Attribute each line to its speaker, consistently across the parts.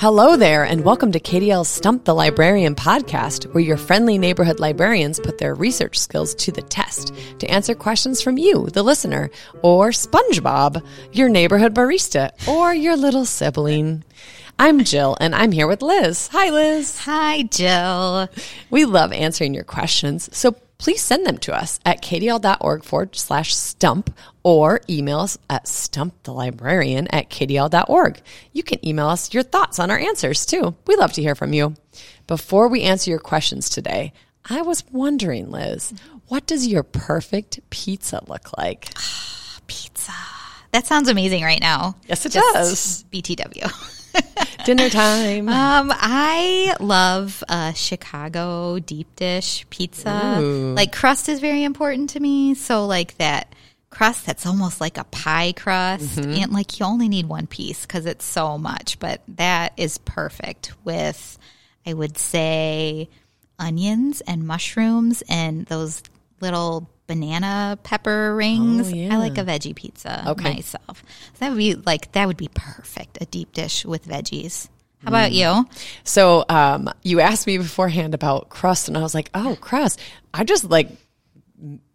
Speaker 1: Hello there, and welcome to KDL's Stump the Librarian podcast, where your friendly neighborhood librarians put their research skills to the test to answer questions from you, the listener, or SpongeBob, your neighborhood barista, or your little sibling. I'm Jill, and I'm here with Liz. Hi, Liz.
Speaker 2: Hi, Jill.
Speaker 1: We love answering your questions, so please send them to us at kdl.org forward slash stump or email us at stumpthelibrarian at kdl.org. You can email us your thoughts on our answers too. We love to hear from you. Before we answer your questions today, I was wondering, Liz, what does your perfect pizza look like?
Speaker 2: Pizza. That sounds amazing right now.
Speaker 1: Yes, it
Speaker 2: Just
Speaker 1: does.
Speaker 2: BTW.
Speaker 1: Dinner time.
Speaker 2: Um, I love uh, Chicago deep dish pizza.
Speaker 1: Ooh.
Speaker 2: Like crust is very important to me. So like that crust that's almost like a pie crust,
Speaker 1: Mm-hmm.
Speaker 2: and like you only need one piece because it's so much. But that is perfect with, I would say, onions and mushrooms and those little banana pepper rings.
Speaker 1: Oh, yeah.
Speaker 2: I like a veggie pizza
Speaker 1: Okay.
Speaker 2: myself. So that would be like that would be perfect. A deep dish with veggies. How about you?
Speaker 1: So um, you asked me beforehand about crust, and I was like, "Oh, crust." I just like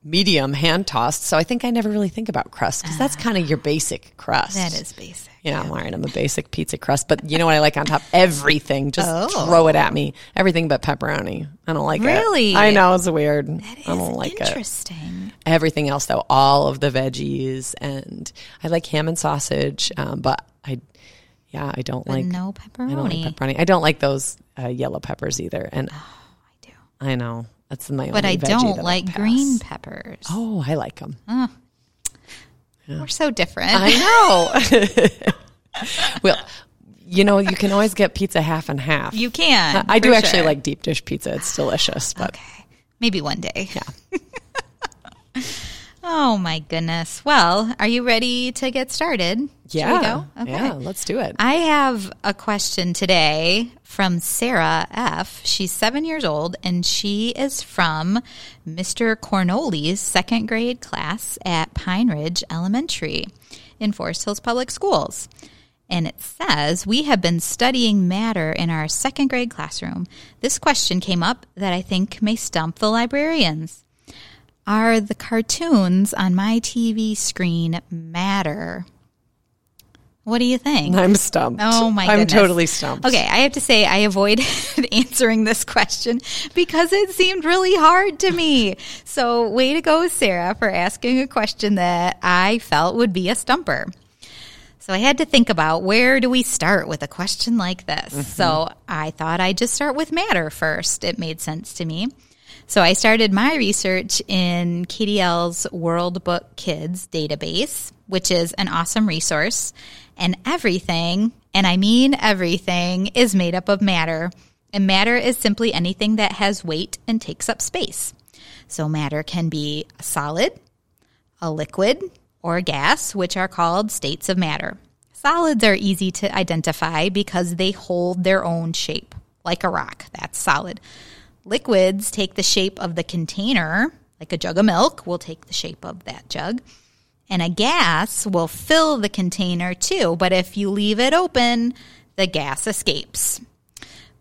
Speaker 1: medium hand tossed, so I think I never really think about crust because that's kind of your basic crust.
Speaker 2: That is basic.
Speaker 1: You know, I'm wearing I'm a basic pizza crust, but you know what I like on top? Everything. Just
Speaker 2: Oh.
Speaker 1: throw it at me. Everything but pepperoni. I don't like it.
Speaker 2: Really?
Speaker 1: I know it's weird.
Speaker 2: That is
Speaker 1: I don't like it.
Speaker 2: interesting.
Speaker 1: Everything else though, all of the veggies, and I like ham and sausage, um, but I, yeah, I don't like
Speaker 2: no pepperoni.
Speaker 1: I don't like pepperoni. I don't like those uh, yellow peppers either. And
Speaker 2: I do.
Speaker 1: I know that's my
Speaker 2: But
Speaker 1: only
Speaker 2: But
Speaker 1: I
Speaker 2: don't like green peppers.
Speaker 1: Oh, I like them.
Speaker 2: We're so different.
Speaker 1: I know. well, you know, you can always get pizza half and half.
Speaker 2: you can.
Speaker 1: I do actually
Speaker 2: sure.
Speaker 1: like deep dish pizza. It's delicious, but
Speaker 2: Okay. Maybe one day.
Speaker 1: yeah.
Speaker 2: Oh my goodness. Well, are you ready to get started?
Speaker 1: Yeah.
Speaker 2: we go? Okay.
Speaker 1: Yeah, let's do it.
Speaker 2: I have a question today from Sarah F. She's seven years old and she is from Mr. Cornoli's second grade class at Pine Ridge Elementary in Forest Hills Public Schools. And it says, We have been studying matter in our second grade classroom. This question came up that I think may stump the librarians. Are the cartoons on my TV screen matter? What do you think?
Speaker 1: I'm stumped.
Speaker 2: Oh my
Speaker 1: I'm
Speaker 2: goodness.
Speaker 1: totally stumped.
Speaker 2: Okay, I have to say I avoided answering this question because it seemed really hard to me. So, way to go, Sarah, for asking a question that I felt would be a stumper. So, I had to think about where do we start with a question like this. Mm-hmm. So, I thought I'd just start with matter first. It made sense to me. So I started my research in KDL's World Book Kids database, which is an awesome resource. And everything, and I mean everything, is made up of matter. And matter is simply anything that has weight and takes up space. So matter can be a solid, a liquid, or a gas, which are called states of matter. Solids are easy to identify because they hold their own shape, like a rock. That's solid. Liquids take the shape of the container, like a jug of milk will take the shape of that jug. And a gas will fill the container too, but if you leave it open, the gas escapes.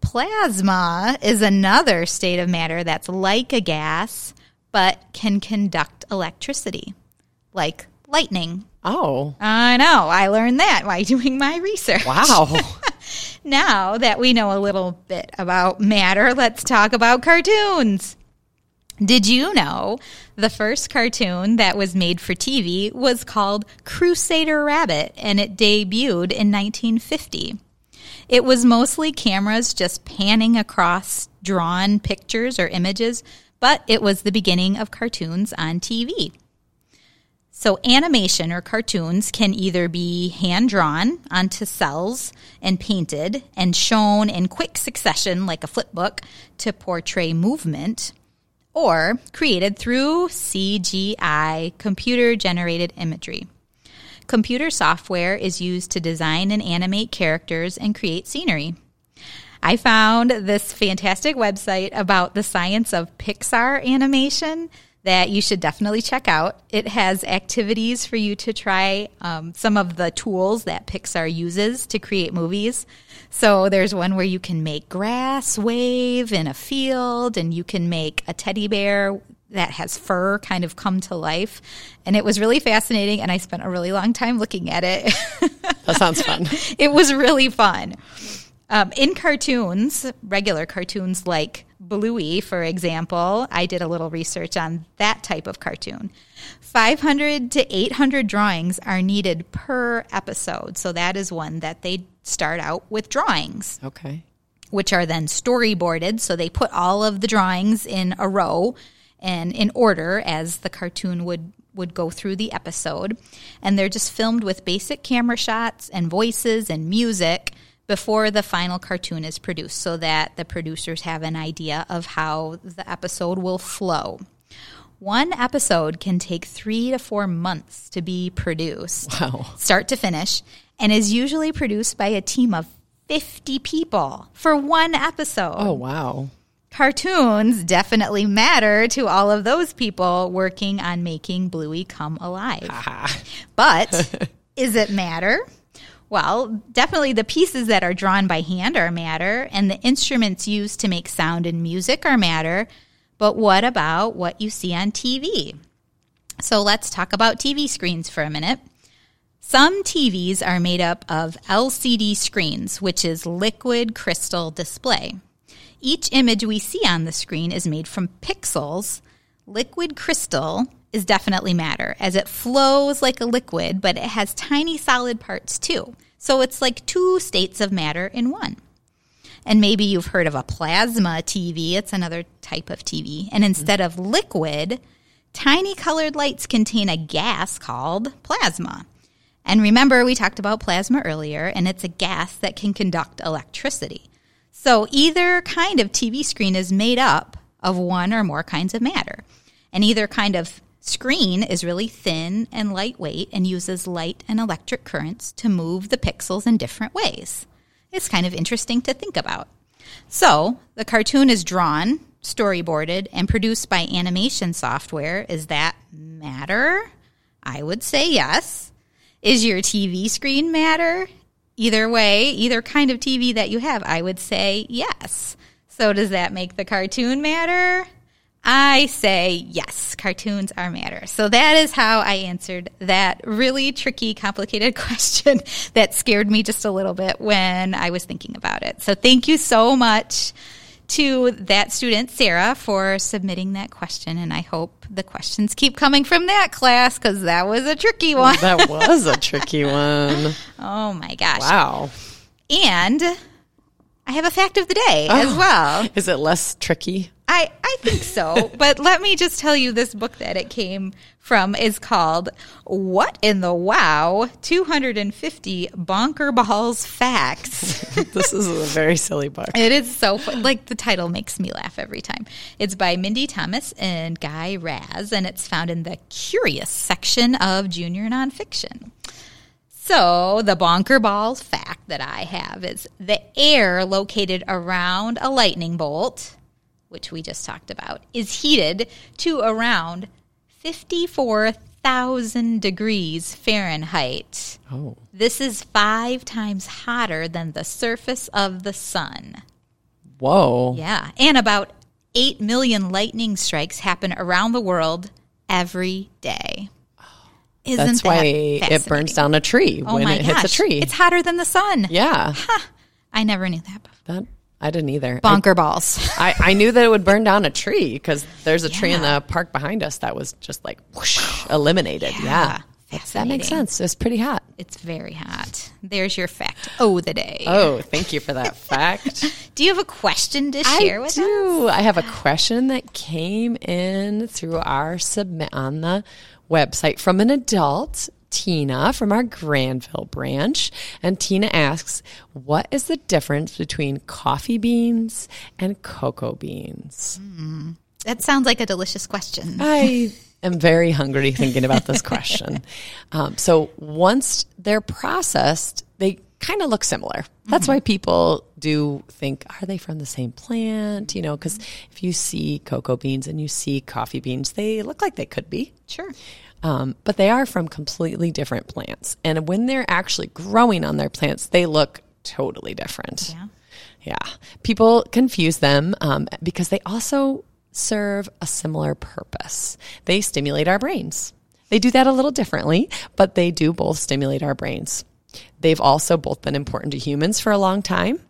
Speaker 2: Plasma is another state of matter that's like a gas, but can conduct electricity, like lightning.
Speaker 1: Oh,
Speaker 2: I know, I learned that while doing my research.
Speaker 1: wow.
Speaker 2: Now that we know a little bit about matter, let's talk about cartoons. Did you know the first cartoon that was made for TV was called Crusader Rabbit and it debuted in 1950? It was mostly cameras just panning across drawn pictures or images, but it was the beginning of cartoons on TV. So, animation or cartoons can either be hand drawn onto cels and painted and shown in quick succession, like a flip book, to portray movement, or created through CGI, computer generated imagery. Computer software is used to design and animate characters and create scenery. I found this fantastic website about the science of Pixar animation that you should definitely check out. It has activities for you to try um, some of the tools that Pixar uses to create movies. So there's one where you can make grass wave in a field, and you can make a teddy bear that has fur kind of come to life. And it was really fascinating, and I spent a really long time looking at it.
Speaker 1: That sounds fun.
Speaker 2: it was really fun. Um, in cartoons, regular cartoons like Bluey, for example, I did a little research on that type of cartoon. 500 to 800 drawings are needed per episode. So that is one that they start out with drawings,
Speaker 1: Okay.
Speaker 2: which are then storyboarded. So they put all of the drawings in a row and in order as the cartoon would would go through the episode and they're just filmed with basic camera shots and voices and music before the final cartoon is produced so that the producers have an idea of how the episode will flow. One episode can take 3 to 4 months to be produced
Speaker 1: Wow.
Speaker 2: start to finish, and is usually produced by a team of 50 people for one episode.
Speaker 1: Oh, wow.
Speaker 2: Cartoons definitely matter to all of those people working on making Bluey come alive. But is it matter? Well, definitely the pieces that are drawn by hand are matter, and the instruments used to make sound and music are matter. But what about what you see on TV? So let's talk about TV screens for a minute. Some TVs are made up of LCD screens, which is liquid crystal display. Each image we see on the screen is made from pixels. Liquid crystal is definitely matter as it flows like a liquid, but it has tiny solid parts too. So it's like two states of matter in one. And maybe you've heard of a plasma TV. It's another type of TV. And mm-hmm. instead of liquid, tiny colored lights contain a gas called plasma. And remember, we talked about plasma earlier, and it's a gas that can conduct electricity. So either kind of TV screen is made up of one or more kinds of matter. And either kind of screen is really thin and lightweight and uses light and electric currents to move the pixels in different ways. It's kind of interesting to think about. So the cartoon is drawn, storyboarded, and produced by animation software. Is that matter? I would say yes. Is your TV screen matter? Either way, either kind of TV that you have, I would say yes. So does that make the cartoon matter? I say yes, cartoons are matter. So that is how I answered that really tricky, complicated question that scared me just a little bit when I was thinking about it. So thank you so much to that student, Sarah, for submitting that question. And I hope the questions keep coming from that class because that was a tricky one.
Speaker 1: That was a tricky one.
Speaker 2: Oh my gosh.
Speaker 1: Wow.
Speaker 2: And I have a fact of the day as oh, well.
Speaker 1: Is it less tricky?
Speaker 2: I, I think so. but let me just tell you this book that it came from is called What in the Wow 250 Bonker Balls Facts.
Speaker 1: This is a very silly book.
Speaker 2: it is so fun. Like the title makes me laugh every time. It's by Mindy Thomas and Guy Raz, and it's found in the Curious section of junior nonfiction. So, the bonker balls fact that I have is the air located around a lightning bolt, which we just talked about, is heated to around 54,000 degrees Fahrenheit.
Speaker 1: Oh,
Speaker 2: This is five times hotter than the surface of the sun.
Speaker 1: whoa.
Speaker 2: Yeah. And about 8 million lightning strikes happen around the world every day. Isn't
Speaker 1: That's
Speaker 2: that
Speaker 1: why it burns down a tree
Speaker 2: Oh
Speaker 1: when it hits a tree.
Speaker 2: It's hotter than the sun.
Speaker 1: yeah.
Speaker 2: I never knew that.
Speaker 1: That I didn't either. I,
Speaker 2: Bonker balls.
Speaker 1: I, I knew that it would burn down a tree because there's a tree in the park behind us that was just like whoosh, eliminated. Yeah. That makes sense. It's pretty hot.
Speaker 2: It's very hot. There's your fact. Oh, the day.
Speaker 1: Oh, thank you for that fact.
Speaker 2: Do you have a question to share
Speaker 1: I
Speaker 2: with us?
Speaker 1: do. I have a question that came in through our submit on the website from an adult, Tina, from our Grandville branch. And Tina asks, What is the difference between coffee beans and cocoa beans?
Speaker 2: That sounds like a delicious question.
Speaker 1: I am very hungry thinking about this question. Um, so once they're processed, they kind of look similar. That's why people do think, are they from the same plant? You know, because if you see cocoa beans and you see coffee beans, they look like they could be.
Speaker 2: Sure.
Speaker 1: Um, but they are from completely different plants. And when they're actually growing on their plants, they look totally different.
Speaker 2: Yeah.
Speaker 1: Yeah. People confuse them um, because they also serve a similar purpose. They stimulate our brains. They do that a little differently, but they do both stimulate our brains. They've also both been important to humans for a long time.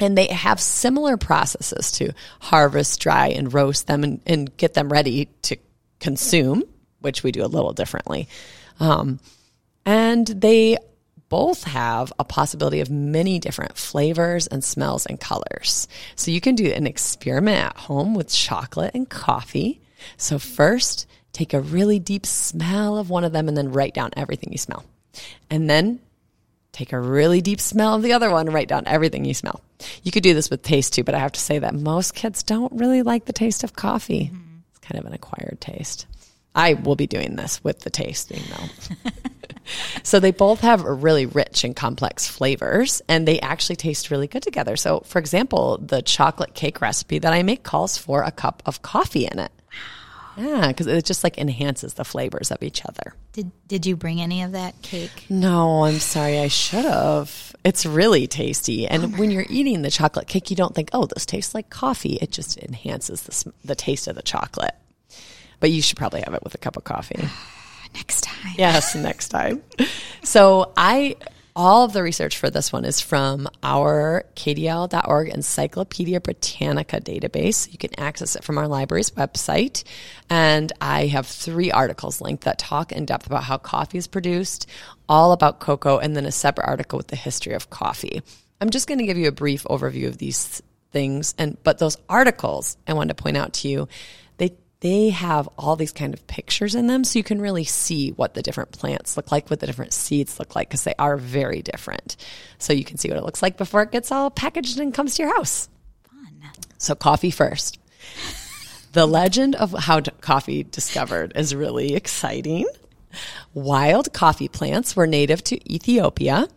Speaker 1: And they have similar processes to harvest, dry, and roast them and, and get them ready to consume, which we do a little differently. Um, and they both have a possibility of many different flavors and smells and colors. So you can do an experiment at home with chocolate and coffee. So first, take a really deep smell of one of them and then write down everything you smell. And then take a really deep smell of the other one and write down everything you smell. You could do this with taste too, but I have to say that most kids don't really like the taste of coffee. It's kind of an acquired taste. I will be doing this with the tasting though. so they both have really rich and complex flavors and they actually taste really good together. So for example, the chocolate cake recipe that I make calls for a cup of coffee in it. Yeah, because it just like enhances the flavors of each other.
Speaker 2: Did Did you bring any of that cake?
Speaker 1: No, I'm sorry. I should have. It's really tasty. And when you're eating the chocolate cake, you don't think, oh, this tastes like coffee. It just enhances the, the taste of the chocolate. But you should probably have it with a cup of coffee.
Speaker 2: Next time.
Speaker 1: Yes, next time. So I all of the research for this one is from our KDL.org Encyclopedia Britannica database. You can access it from our library's website. And I have three articles linked that talk in depth about how coffee is produced, all about cocoa, and then a separate article with the history of coffee. I'm just going to give you a brief overview of these things and but those articles I wanted to point out to you they have all these kind of pictures in them so you can really see what the different plants look like what the different seeds look like because they are very different. So you can see what it looks like before it gets all packaged and comes to your house.
Speaker 2: Fun.
Speaker 1: so coffee first. The legend of how coffee discovered is really exciting. Wild coffee plants were native to ethiopia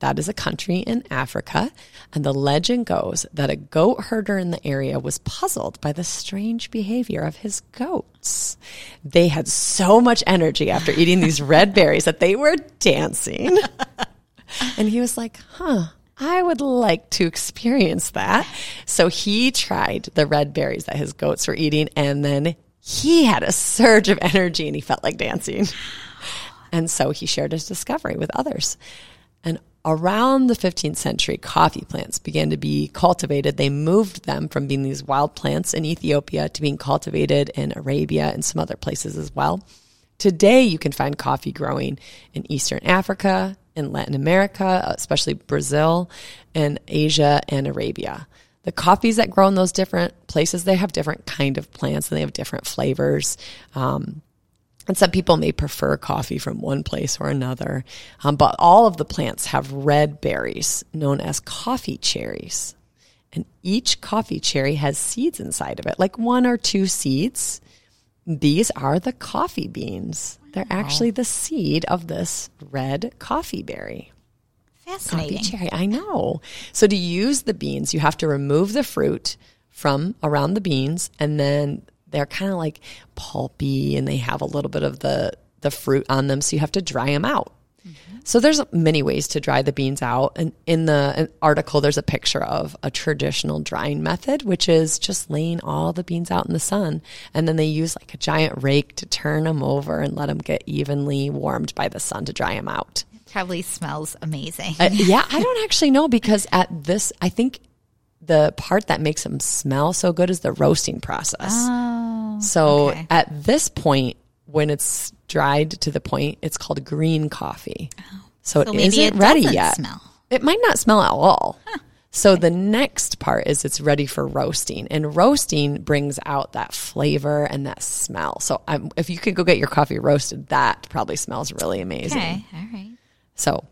Speaker 1: that is a country in Africa. And the legend goes that a goat herder in the area was puzzled by the strange behavior of his goats. They had so much energy after eating these red berries that they were dancing. and he was like, huh. I would like to experience that. So he tried the red berries that his goats were eating, and then he had a surge of energy and he felt like dancing. And so he shared his discovery with others. And around the 15th century, coffee plants began to be cultivated. They moved them from being these wild plants in Ethiopia to being cultivated in Arabia and some other places as well. Today, you can find coffee growing in Eastern Africa, in Latin America, especially Brazil, and Asia and Arabia. The coffees that grow in those different places, they have different kind of plants and they have different flavors. Um, and some people may prefer coffee from one place or another. Um, but all of the plants have red berries known as coffee cherries. And each coffee cherry has seeds inside of it, like one or two seeds. These are the coffee beans. They're actually the seed of this red coffee berry.
Speaker 2: Fascinating.
Speaker 1: Coffee cherry, I know. So to use the beans, you have to remove the fruit from around the beans and then they're kind of like pulpy and they have a little bit of the the fruit on them so you have to dry them out so there's many ways to dry the beans out and in the article there's a picture of a traditional drying method which is just laying all the beans out in the sun and then they use like a giant rake to turn them over and let them get evenly warmed by the sun to dry them out
Speaker 2: Probably smells amazing.
Speaker 1: uh, yeah, I don't actually know because at this, I think the part that makes them smell so good is the roasting process.
Speaker 2: oh.
Speaker 1: So
Speaker 2: okay.
Speaker 1: at this point, when it's dried to the point, it's called green coffee. So,
Speaker 2: So
Speaker 1: it
Speaker 2: it
Speaker 1: ready yet.
Speaker 2: smell.
Speaker 1: It might not smell at all. So the next part is it's ready for roasting, and roasting brings out that flavor and that smell. So um, if you could go get your coffee roasted, that probably smells really amazing.
Speaker 2: Okay. All right.
Speaker 1: So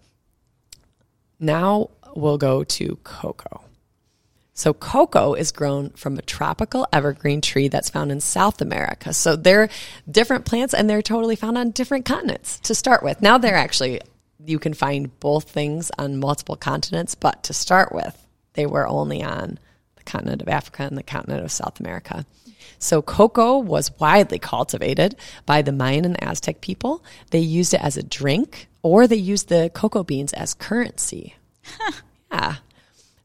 Speaker 1: now we'll go to cocoa. So cocoa is grown from a tropical evergreen tree that's found in South America. So they're different plants and they're totally found on different continents to start with. Now they're actually you can find both things on multiple continents, but to start with, they were only on the continent of Africa and the continent of South America. So cocoa was widely cultivated by the Mayan and the Aztec people. They used it as a drink or they used the cocoa beans as currency. Yeah.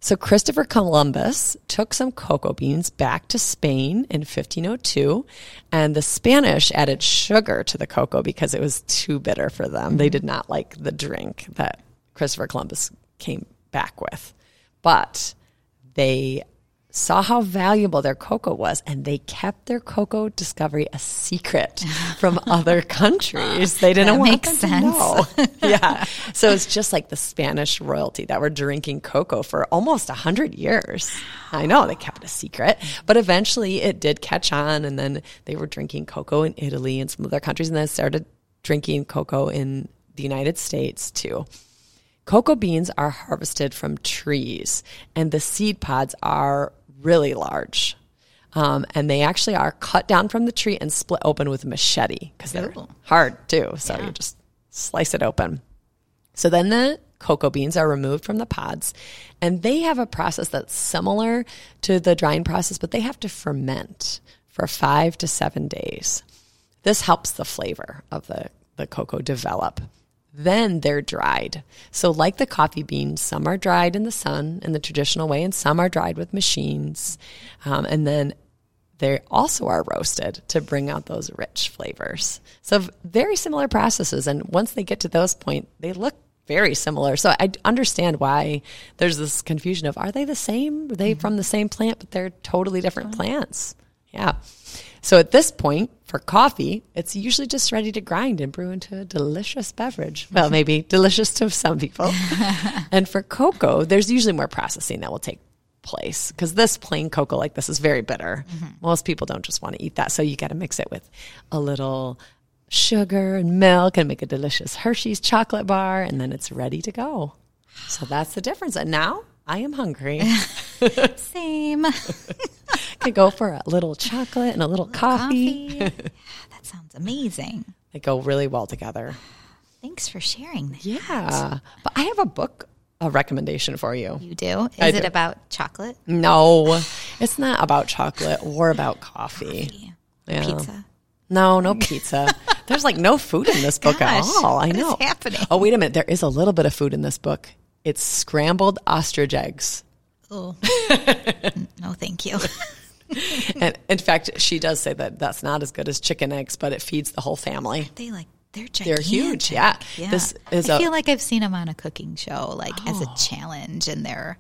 Speaker 1: So Christopher Columbus took some cocoa beans back to Spain in 1502, and the Spanish added sugar to the cocoa because it was too bitter for them. They mm-hmm. did not like the drink that Christopher Columbus came back with. But they saw how valuable their cocoa was and they kept their cocoa discovery a secret from other countries. They didn't
Speaker 2: That
Speaker 1: want
Speaker 2: makes
Speaker 1: them to know. yeah. So it's just like the Spanish royalty that were drinking cocoa for almost a hundred years. I know they kept it a secret, but eventually it did catch on and then they were drinking cocoa in Italy and some other countries and then started drinking cocoa in the United States too. Cocoa beans are harvested from trees, and the seed pods are really large. Um, and they actually are cut down from the tree and split open with a machete because they're
Speaker 2: Ooh.
Speaker 1: hard too. So you just slice it open. So then the cocoa beans are removed from the pods, and they have a process that's similar to the drying process, but they have to ferment for five to seven days. This helps the flavor of the, the cocoa develop. Then they're dried. So, like the coffee beans, some are dried in the sun in the traditional way, and some are dried with machines. Um, and then they also are roasted to bring out those rich flavors. So, very similar processes. And once they get to those point, they look very similar. So, I understand why there's this confusion of are they the same? Are they from the same plant, but they're totally different plants? Yeah. So at this point, for coffee, it's usually just ready to grind and brew into a delicious beverage. Well, maybe delicious to some people. and for cocoa, there's usually more processing that will take place because this plain cocoa like this is very bitter. Mm-hmm. Most people don't just want to eat that. So you got to mix it with a little sugar and milk and make a delicious Hershey's chocolate bar, and then it's ready to go. So that's the difference. And now I am hungry.
Speaker 2: Same.
Speaker 1: Could go for a little chocolate and a little coffee.
Speaker 2: Coffee. that sounds amazing.
Speaker 1: They go really well together.
Speaker 2: Thanks for sharing that.
Speaker 1: Yeah. But I have a book a recommendation for you.
Speaker 2: You do? Is
Speaker 1: I
Speaker 2: it
Speaker 1: do.
Speaker 2: about chocolate?
Speaker 1: No, it's not about chocolate or about coffee. Yeah.
Speaker 2: Pizza?
Speaker 1: No, no pizza. There's like no food in this book
Speaker 2: Gosh,
Speaker 1: at all. I know.
Speaker 2: happening?
Speaker 1: Oh, wait a minute. There is a little bit of food in this book. It's scrambled ostrich eggs.
Speaker 2: Mm, oh. no, thank you.
Speaker 1: And in fact, she does say that that's not as good as chicken eggs, but it feeds the whole family.
Speaker 2: They like they're
Speaker 1: They're huge, yeah.
Speaker 2: yeah.
Speaker 1: This is
Speaker 2: I
Speaker 1: a- Oh.
Speaker 2: feel like I've seen them on a cooking show, like as a oh. challenge, and they're,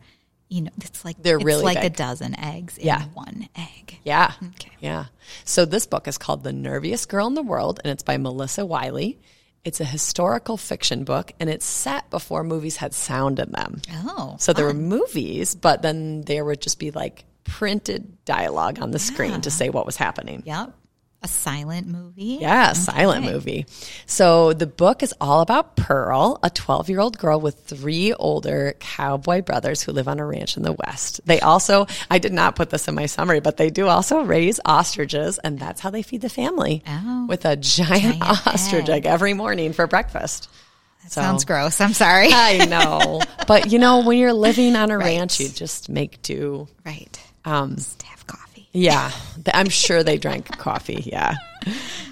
Speaker 2: you know, it's like
Speaker 1: They're
Speaker 2: it's
Speaker 1: really
Speaker 2: like a dozen eggs in one egg.
Speaker 1: Yeah.
Speaker 2: Okay.
Speaker 1: Yeah. So this book is called The Nerviest Girl in the World and it's by Melissa Wiley. It's a historical fiction book and it's set before movies had sound in them.
Speaker 2: Oh,
Speaker 1: So there were movies, but then there would just be like printed dialogue on the screen to say what was happening.
Speaker 2: yep, a silent movie.
Speaker 1: Yeah, a silent movie. So the book is all about Pearl, a 12 year old girl with three older cowboy brothers who live on a ranch in the West. They also, I did not put this in my summary, but they do also raise ostriches, and that's how they feed the family
Speaker 2: Oh.
Speaker 1: with a giant,
Speaker 2: Giant
Speaker 1: ostrich
Speaker 2: egg.
Speaker 1: egg every morning for breakfast. So-
Speaker 2: Sounds gross. I'm sorry.
Speaker 1: I know. but you know, when you're living on a ranch, you just make do.
Speaker 2: right.
Speaker 1: Um,
Speaker 2: Just have coffee.
Speaker 1: Yeah, I'm sure they drank coffee. Yeah.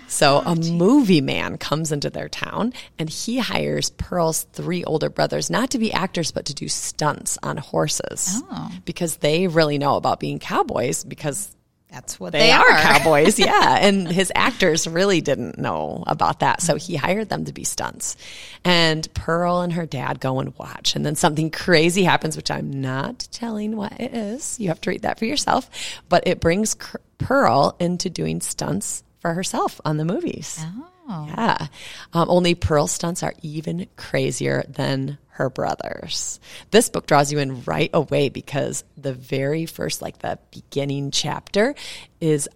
Speaker 1: So
Speaker 2: Oh,
Speaker 1: a movie man comes into their town and he hires Pearl's three older brothers not to be actors, but to do stunts on horses
Speaker 2: Oh.
Speaker 1: because they really know about being cowboys because
Speaker 2: That's what
Speaker 1: they,
Speaker 2: they,
Speaker 1: are, cowboys. Yeah. And his actors really didn't know about that. So he hired them to be stunts. And Pearl and her dad go and watch. And then something crazy happens, which I'm not telling what it is. You have to read that for yourself. But it brings Pearl into doing stunts for herself on the movies.
Speaker 2: Oh.
Speaker 1: Yeah. Um, only Pearl stunts are even crazier than her brothers. This book draws you in right away because the very first, like the beginning chapter, is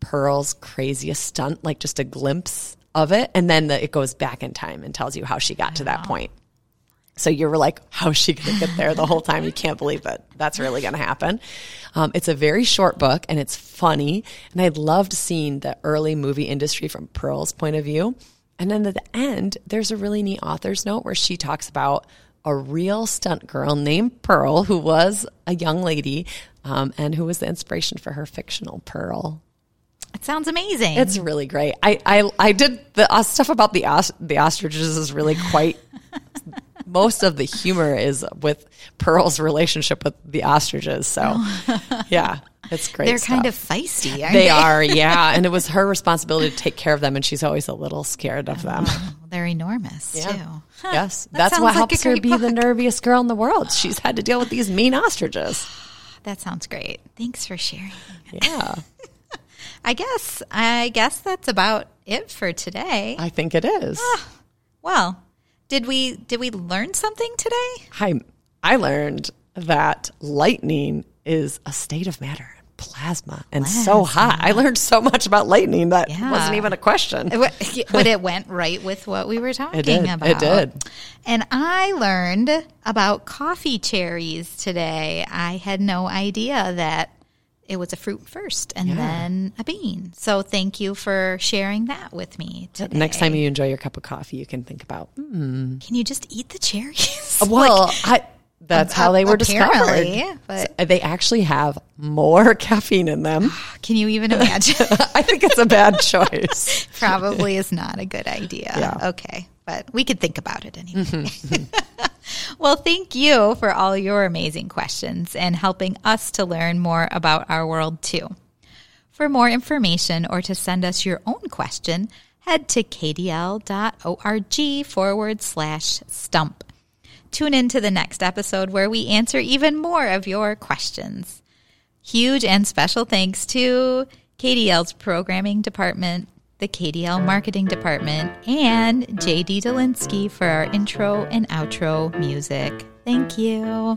Speaker 1: Pearl's craziest stunt, like just a glimpse of it. And then the, it goes back in time and tells you how she got to that point. So you're like, how's she going to get there the whole time? You can't believe that that's really going to happen. Um, it's a very short book and it's funny. And I loved seeing the early movie industry from Pearl's point of view And then at the end, there's a really neat author's note where she talks about a real stunt girl named Pearl, who was a young lady um, and who was the inspiration for her fictional Pearl.
Speaker 2: It sounds amazing.
Speaker 1: It's really great. I I, I did the uh, stuff about the os- the ostriches is really quite. most of the humor is with Pearl's relationship with the ostriches. So, yeah, it's great.
Speaker 2: They're
Speaker 1: stuff.
Speaker 2: kind of feisty, aren't
Speaker 1: They
Speaker 2: they?
Speaker 1: are, yeah, and it was her responsibility to take care of them, and she's always a little scared of them.
Speaker 2: Oh, they're enormous
Speaker 1: Yeah.
Speaker 2: too.
Speaker 1: Yes,
Speaker 2: that
Speaker 1: that's what
Speaker 2: like
Speaker 1: helps her be the nerviest girl in the world. She's had to deal with these mean ostriches.
Speaker 2: That sounds great. Thanks for sharing.
Speaker 1: Yeah,
Speaker 2: I guess I guess that's about it for today.
Speaker 1: I think it is.
Speaker 2: Ah, well, did we did we learn something today?
Speaker 1: I I learned that lightning is a state of matter, plasma, and so hot. I learned so much about lightning that
Speaker 2: Yeah.
Speaker 1: wasn't even a question.
Speaker 2: But it went right with what we were talking
Speaker 1: did. It did.
Speaker 2: And I learned about coffee cherries today. I had no idea that it was a fruit first and then a bean. So thank you for sharing that with me today.
Speaker 1: Next time you enjoy your cup of coffee, you can think about. Hmm.
Speaker 2: Can you just eat the cherries?
Speaker 1: Uh, well, I, that's how they were discovered.
Speaker 2: but-
Speaker 1: So they actually have more caffeine in them.
Speaker 2: Can you even imagine?
Speaker 1: I think it's a bad choice.
Speaker 2: Probably is not a good idea.
Speaker 1: Yeah.
Speaker 2: Okay. But we could think about it anyway. Mm-hmm. well, thank you for all your amazing questions and helping us to learn more about our world too. For more information or to send us your own question, head to kdl.org forward slash stump. Tune in to the next episode where we answer even more of your questions. Huge and special thanks to KDL's programming department, the KDL marketing department, and JD Delinsky for our intro and outro music. Thank you.